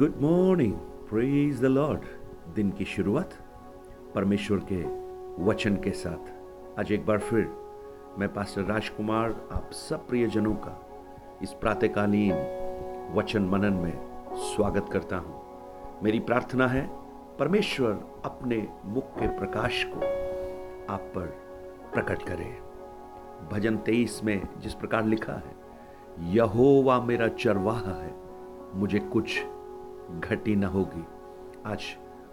Good morning praise the Lord दिन की शुरुआत परमेश्वर के वचन के साथ। आज एक बार फिर मैं पास्टर राजकुमार, आप सब प्रियजनों का इस प्रातकालीन वचन मनन में स्वागत करता हूँ। मेरी प्रार्थना है परमेश्वर अपने मुख के प्रकाश को आप पर प्रकट करे। भजन तेईस में जिस प्रकार लिखा है, यहोवा मेरा चरवाहा है, मुझे कुछ घटी न होगी। आज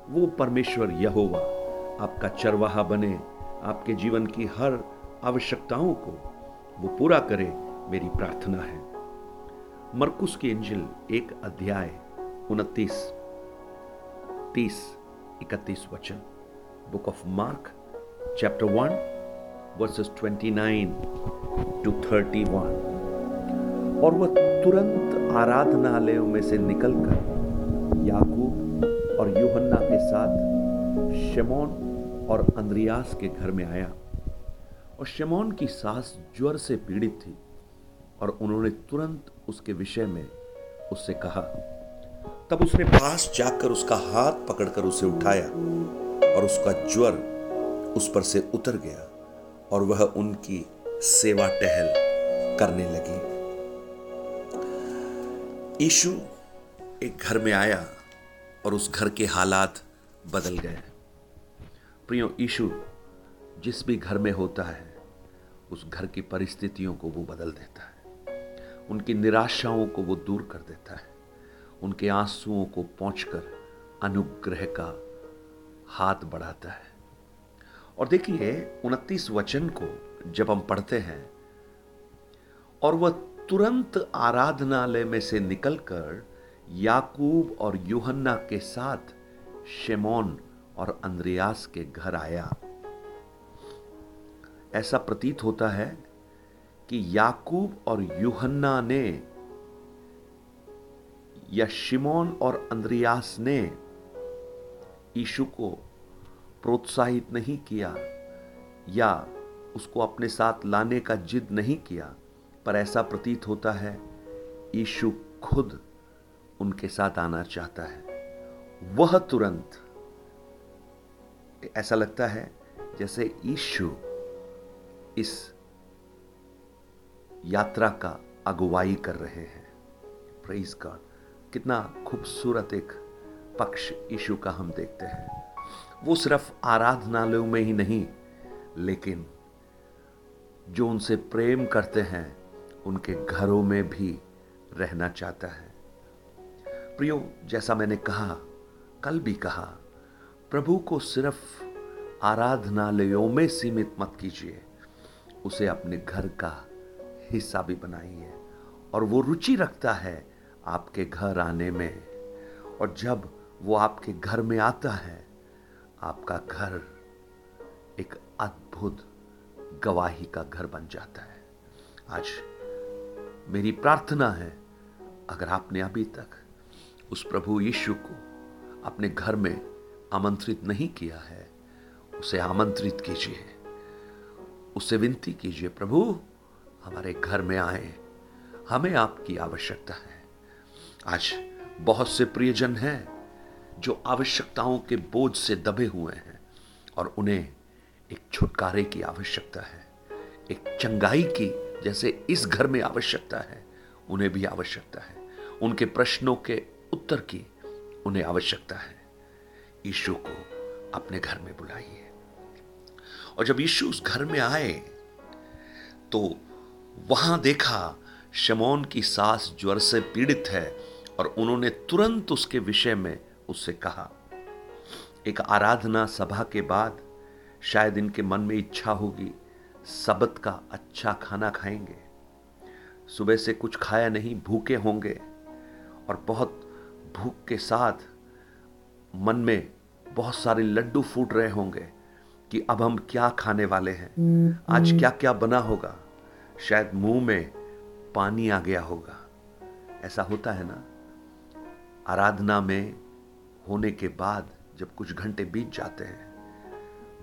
वो परमेश्वर यहोवा, आपका चरवाहा बने, आपके जीवन की हर आवश्यकताओं को वो पूरा करे, मेरी प्रार्थना है। मरकुस की इंजिल एक अध्याय उनतीस, तीस, इकतीस वचन। Book of Mark chapter one verses twenty nine to thirty one और वह तुरंत आराधनालयों में से निकलकर और यूहन्ना के साथ शमोन और अंद्रियास के घर में आया। और शेमोन की सास ज्वर से पीड़ित थी और उन्होंने तुरंत उसके विषय में उससे कहा, तब उसने पास जाकर उसका हाथ पकड़कर उसे उठाया और उसका ज्वर उस पर से उतर गया और वह उनकी सेवा टहल करने लगी। ईशु एक घर में आया और उस घर के हालात बदल गए प्रियो, ईशु जिस भी घर में होता है, उस घर की परिस्थितियों को वो बदल देता है। उनकी निराशाओं को वो दूर कर देता है। उनके आंसुओं को पहुंचकर अनुग्रह का हाथ बढ़ाता है। और देखिए, उनतीस वचन को जब हम पढ़ते हैं, और वह तुरंत आराधनालय में से निकलकर याकूब और यूहन्ना के साथ शेमोन और अंद्रयास के घर आया। ऐसा प्रतीत होता है कि याकूब और यूहन्ना ने या शिमोन और अंद्रयास ने यीशु को प्रोत्साहित नहीं किया या उसको अपने साथ लाने का जिद नहीं किया, पर ऐसा प्रतीत होता है यीशु खुद उनके साथ आना चाहता है। वह तुरंत ऐसा लगता है जैसे ईशु इस यात्रा का अगुवाई कर रहे हैं। प्रेज गॉड कितना खूबसूरत एक पक्ष ईशु का हम देखते हैं। वो सिर्फ़ आराधनालयों में ही नहीं, लेकिन जो उनसे प्रेम करते हैं, उनके घरों में भी रहना चाहता है। प्रियो, जैसा मैंने कहा, कल भी कहा, प्रभु को सिर्फ़ आराधनालयों में सीमित मत कीजिए। उसे अपने घर का हिस्सा भी बनाइए और वो रुचि रखता है आपके घर आने में। और जब वो आपके घर में आता है, आपका घर एक अद्भुत गवाही का घर बन जाता है। आज मेरी प्रार्थना है, अगर आपने अभी तक उस प्रभु यीशु को अपने घर में आमंत्रित नहीं किया है। उसे आमंत्रित कीजिए। उससे विनती कीजिए, प्रभु, हमारे घर में आए। हमें आपकी आवश्यकता है। आज बहुत से प्रियजन हैं जो आवश्यकताओं के बोझ से दबे हुए हैं और उन्हें एक छुटकारे की आवश्यकता है, एक चंगाई की जैसे इस घर में आवश्यकता है, उन्हें भी आवश्यकता है। उनके प्रश्नों के उत्तर की उन्हें आवश्यकता है। यीशु को अपने घर में बुलाइए। और जब यीशु उस घर में आए तो वहाँ देखा शमोन की सास ज्वर से पीड़ित है और उन्होंने तुरंत उसके विषय में उससे कहा, एक आराधना सभा के बाद शायद इनके मन में इच्छा होगी, सबत का अच्छा खाना खाएँगे। सुबह से कुछ खाया नहीं, भूखे होंगे और बहुत भूख के साथ मन में बहुत सारे लड्डू फूट रहे होंगे कि अब हम क्या खाने वाले हैं। आज क्या क्या बना होगा? शायद मुँह में पानी आ गया होगा। ऐसा होता है ना? आराधना में होने के बाद जब कुछ घंटे बीत जाते हैं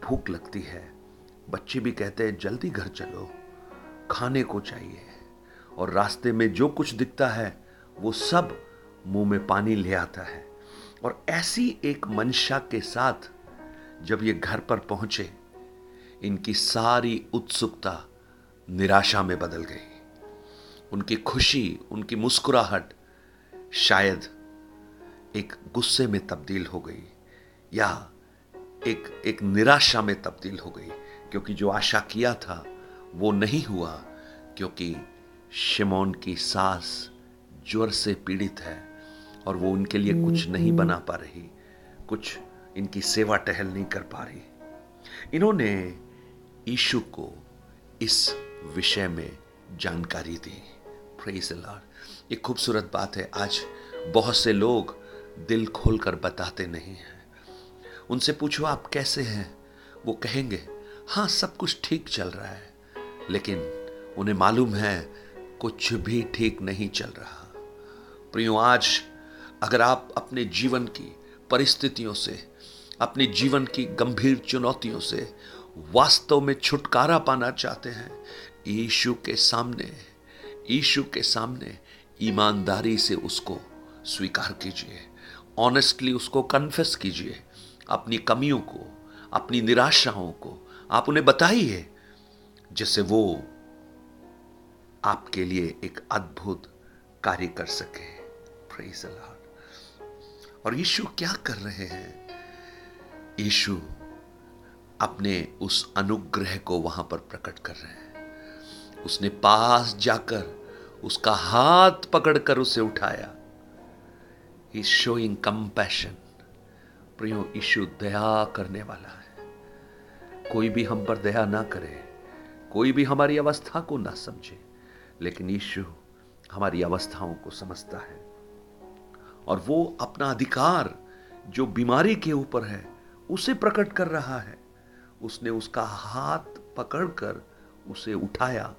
भूख लगती है। बच्चे भी कहते हैं जल्दी घर चलो खाने को चाहिए। और रास्ते में जो कुछ दिखता है वो सब मुँह में पानी ले आता है। और ऐसी एक मंशा के साथ जब ये घर पर पहुँचे, इनकी सारी उत्सुकता निराशा में बदल गई। उनकी खुशी, उनकी मुस्कुराहट शायद एक गुस्से में तब्दील हो गई, या एक एक निराशा में तब्दील हो गई, क्योंकि जो आशा किया था वो नहीं हुआ, क्योंकि शिमोन की सास ज्वर से पीड़ित है। और वो उनके लिए कुछ नहीं बना पा रही कुछ इनकी सेवा टहल नहीं कर पा रही। इन्होंने ईशु को इस विषय में जानकारी दी। प्रेज लॉर्ड एक खूबसूरत बात है। आज बहुत से लोग दिल खोलकर बताते नहीं हैं। उनसे पूछो आप कैसे हैं? वो कहेंगे हाँ सब कुछ ठीक चल रहा है लेकिन उन्हें मालूम है कुछ भी ठीक नहीं चल रहा। प्रियो आज अगर आप अपने जीवन की परिस्थितियों से, अपने जीवन की गंभीर चुनौतियों से वास्तव में छुटकारा पाना चाहते हैं, यीशु के सामने, यीशु के सामने ईमानदारी से उसको स्वीकार कीजिए। ऑनेस्टली उसको कन्फेस कीजिए। अपनी कमियों को, अपनी निराशाओं को आप उन्हें बताइए, जिससे वो आपके लिए एक अद्भुत कार्य कर सके। प्रेज और यीशु क्या कर रहे हैं? यीशु अपने उस अनुग्रह को वहाँ पर प्रकट कर रहे हैं। उसने पास जाकर उसका हाथ पकड़कर उसे उठाया। इज़ शोइंग कंपैशन प्रियो ईशु दया करने वाला है। कोई भी हम पर दया ना करे, कोई भी हमारी अवस्था को ना समझे, लेकिन ईशु हमारी अवस्थाओं को समझता है। और वो अपना अधिकार जो बीमारी के ऊपर है, उसे प्रकट कर रहा है। उसने उसका हाथ पकड़कर उसे उठाया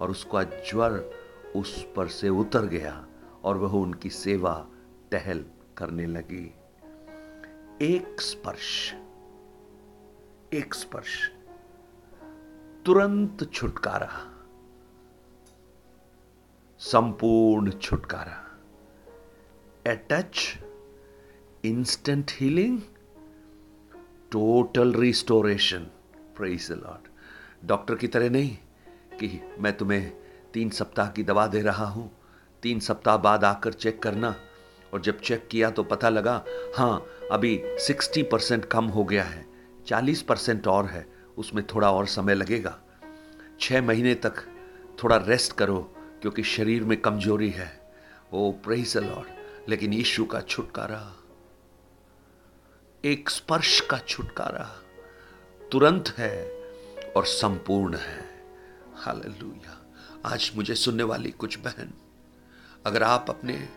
और उसका ज्वर उस पर से उतर गया और वह उनकी सेवा टहल करने लगी। एक स्पर्श एक स्पर्श तुरंत छुटकारा, संपूर्ण छुटकारा। Touch instant healing total restoration praise Lord doctor की तरह नहीं कि मैं तुम्हें तीन सप्ताह की दवा दे रहा हूँ। तीन सप्ताह बाद आकर चेक करना। और जब चेक किया तो पता लगा हाँ अभी सिक्सटी परसेंट कम हो गया है। चालीस परसेंट और है। उसमें थोड़ा और समय लगेगा। छः महीने तक थोड़ा रेस्ट करो, क्योंकि शरीर में कमज़ोरी है। ओ प्रेज लॉर्ड लेकिन यीशु का छुटकारा, एक स्पर्श का छुटकारा तुरंत है और संपूर्ण है। हालेलुया। आज मुझे सुनने वाली कुछ बहन, अगर आप अपने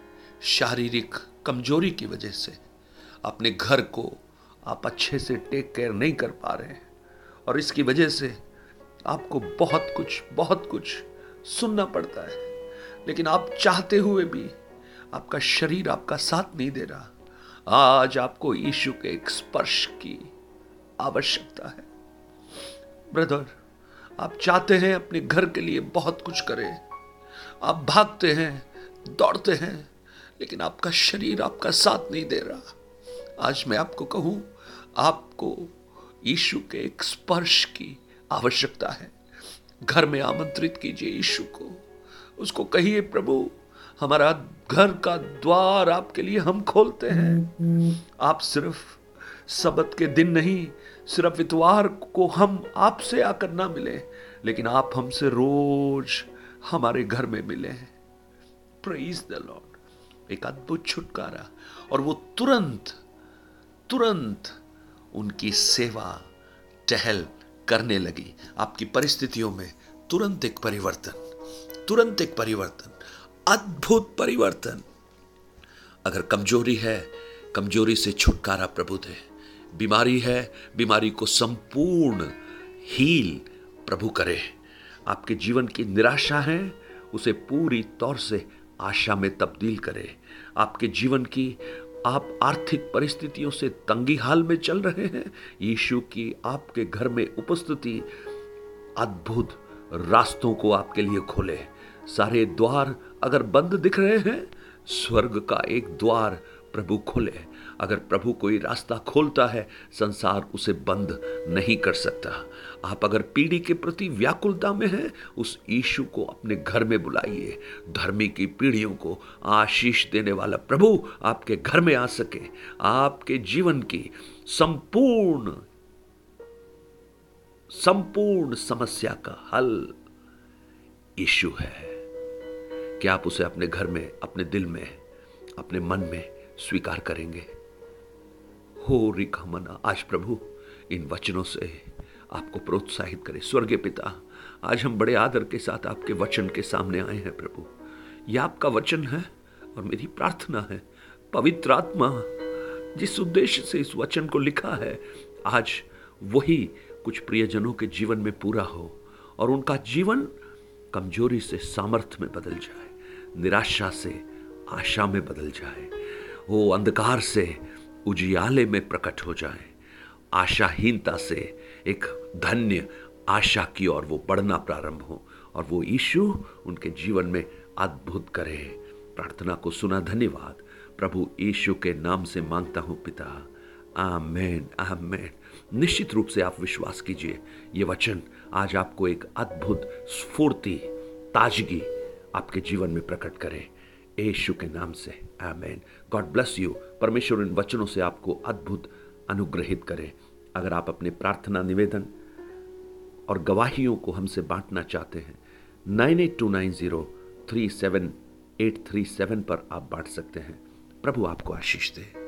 शारीरिक कमज़ोरी की वजह से अपने घर को आप अच्छे से टेक केयर नहीं कर पा रहे हैं और इसकी वजह से आपको बहुत कुछ बहुत कुछ सुनना पड़ता है, लेकिन आप चाहते हुए भी आपका शरीर आपका साथ नहीं दे रहा। आज आपको यीशु के एक स्पर्श की आवश्यकता है। ब्रदर, आप चाहते हैं अपने घर के लिए बहुत कुछ करें। आप भागते हैं, दौड़ते हैं, लेकिन आपका शरीर आपका साथ नहीं दे रहा। आज मैं आपको कहूँ, आपको यीशु के एक स्पर्श की आवश्यकता है। घर में आमंत्रित कीजिए यीशु को। उसको कहिए, प्रभु हमारा घर का द्वार आपके लिए हम खोलते हैं। आप सिर्फ़ सबत के दिन नहीं, सिर्फ़ इतवार को हम आपसे आकर ना मिले, लेकिन आप हमसे रोज हमारे घर में मिले प्रेज द लॉर्ड एक अद्भुत छुटकारा, और वो तुरंत तुरंत उनकी सेवा, टहल करने लगी। आपकी परिस्थितियों में तुरंत एक परिवर्तन, तुरंत एक परिवर्तन। अद्भुत परिवर्तन। अगर कमज़ोरी है, कमज़ोरी से छुटकारा प्रभु दे बीमारी है, बीमारी को संपूर्ण हील प्रभु करे आपके जीवन की निराशा है, उसे पूरी तौर से आशा में तब्दील करे आपके जीवन की, आप आर्थिक परिस्थितियों से तंगी हाल में चल रहे हैं। यीशु की आपके घर में उपस्थिति अद्भुत रास्तों को आपके लिए खोले सारे द्वार अगर बंद दिख रहे हैं, स्वर्ग का एक द्वार प्रभु खोले अगर प्रभु कोई रास्ता खोलता है, संसार उसे बंद नहीं कर सकता। आप अगर पीढ़ी के प्रति व्याकुलता में हैं, उस ईशु को अपने घर में बुलाइए। धर्मी की पीढ़ियों को आशीष देने वाला प्रभु आपके घर में आ सके। आपके जीवन की संपूर्ण संपूर्ण समस्या का हल ईशु है। क्या आप उसे अपने घर में, अपने दिल में, अपने मन में स्वीकार करेंगे? हो रिका मना, आज प्रभु, इन वचनों से आपको प्रोत्साहित करें। स्वर्गीय पिता, आज हम बड़े आदर के साथ आपके वचन के सामने आए हैं प्रभु। यह आपका वचन है और मेरी प्रार्थना है। पवित्र आत्मा, जिस उद्देश्य से इस वचन को लिखा है, आज वही कुछ प्रियजनों के जीवन में पूरा हो और उनका जीवन कमज़ोरी से सामर्थ्य में बदल जाए। निराशा से आशा में बदल जाए। वो अंधकार से उजियाले में प्रकट हो जाए। आशाहीनता से एक धन्य आशा की ओर वो बढ़ना प्रारंभ हो और वो ईशु उनके जीवन में अद्भुत करे। प्रार्थना को सुना, धन्यवाद। प्रभु ईशु के नाम से माँगता हूँ पिता। आमेन आमेन। निश्चित रूप से आप विश्वास कीजिए, ये वचन आज आपको एक अद्भुत स्फूर्ति, ताजगी आपके जीवन में प्रकट करें। यीशु के नाम से। आमेन। गॉड ब्लेस यू परमेश्वर इन वचनों से आपको अद्भुत अनुग्रहित करें। अगर आप अपने प्रार्थना निवेदन और गवाहियों को हमसे बांटना चाहते हैं nine eight two nine zero three seven eight three seven पर आप बांट सकते हैं। प्रभु आपको आशीष दे।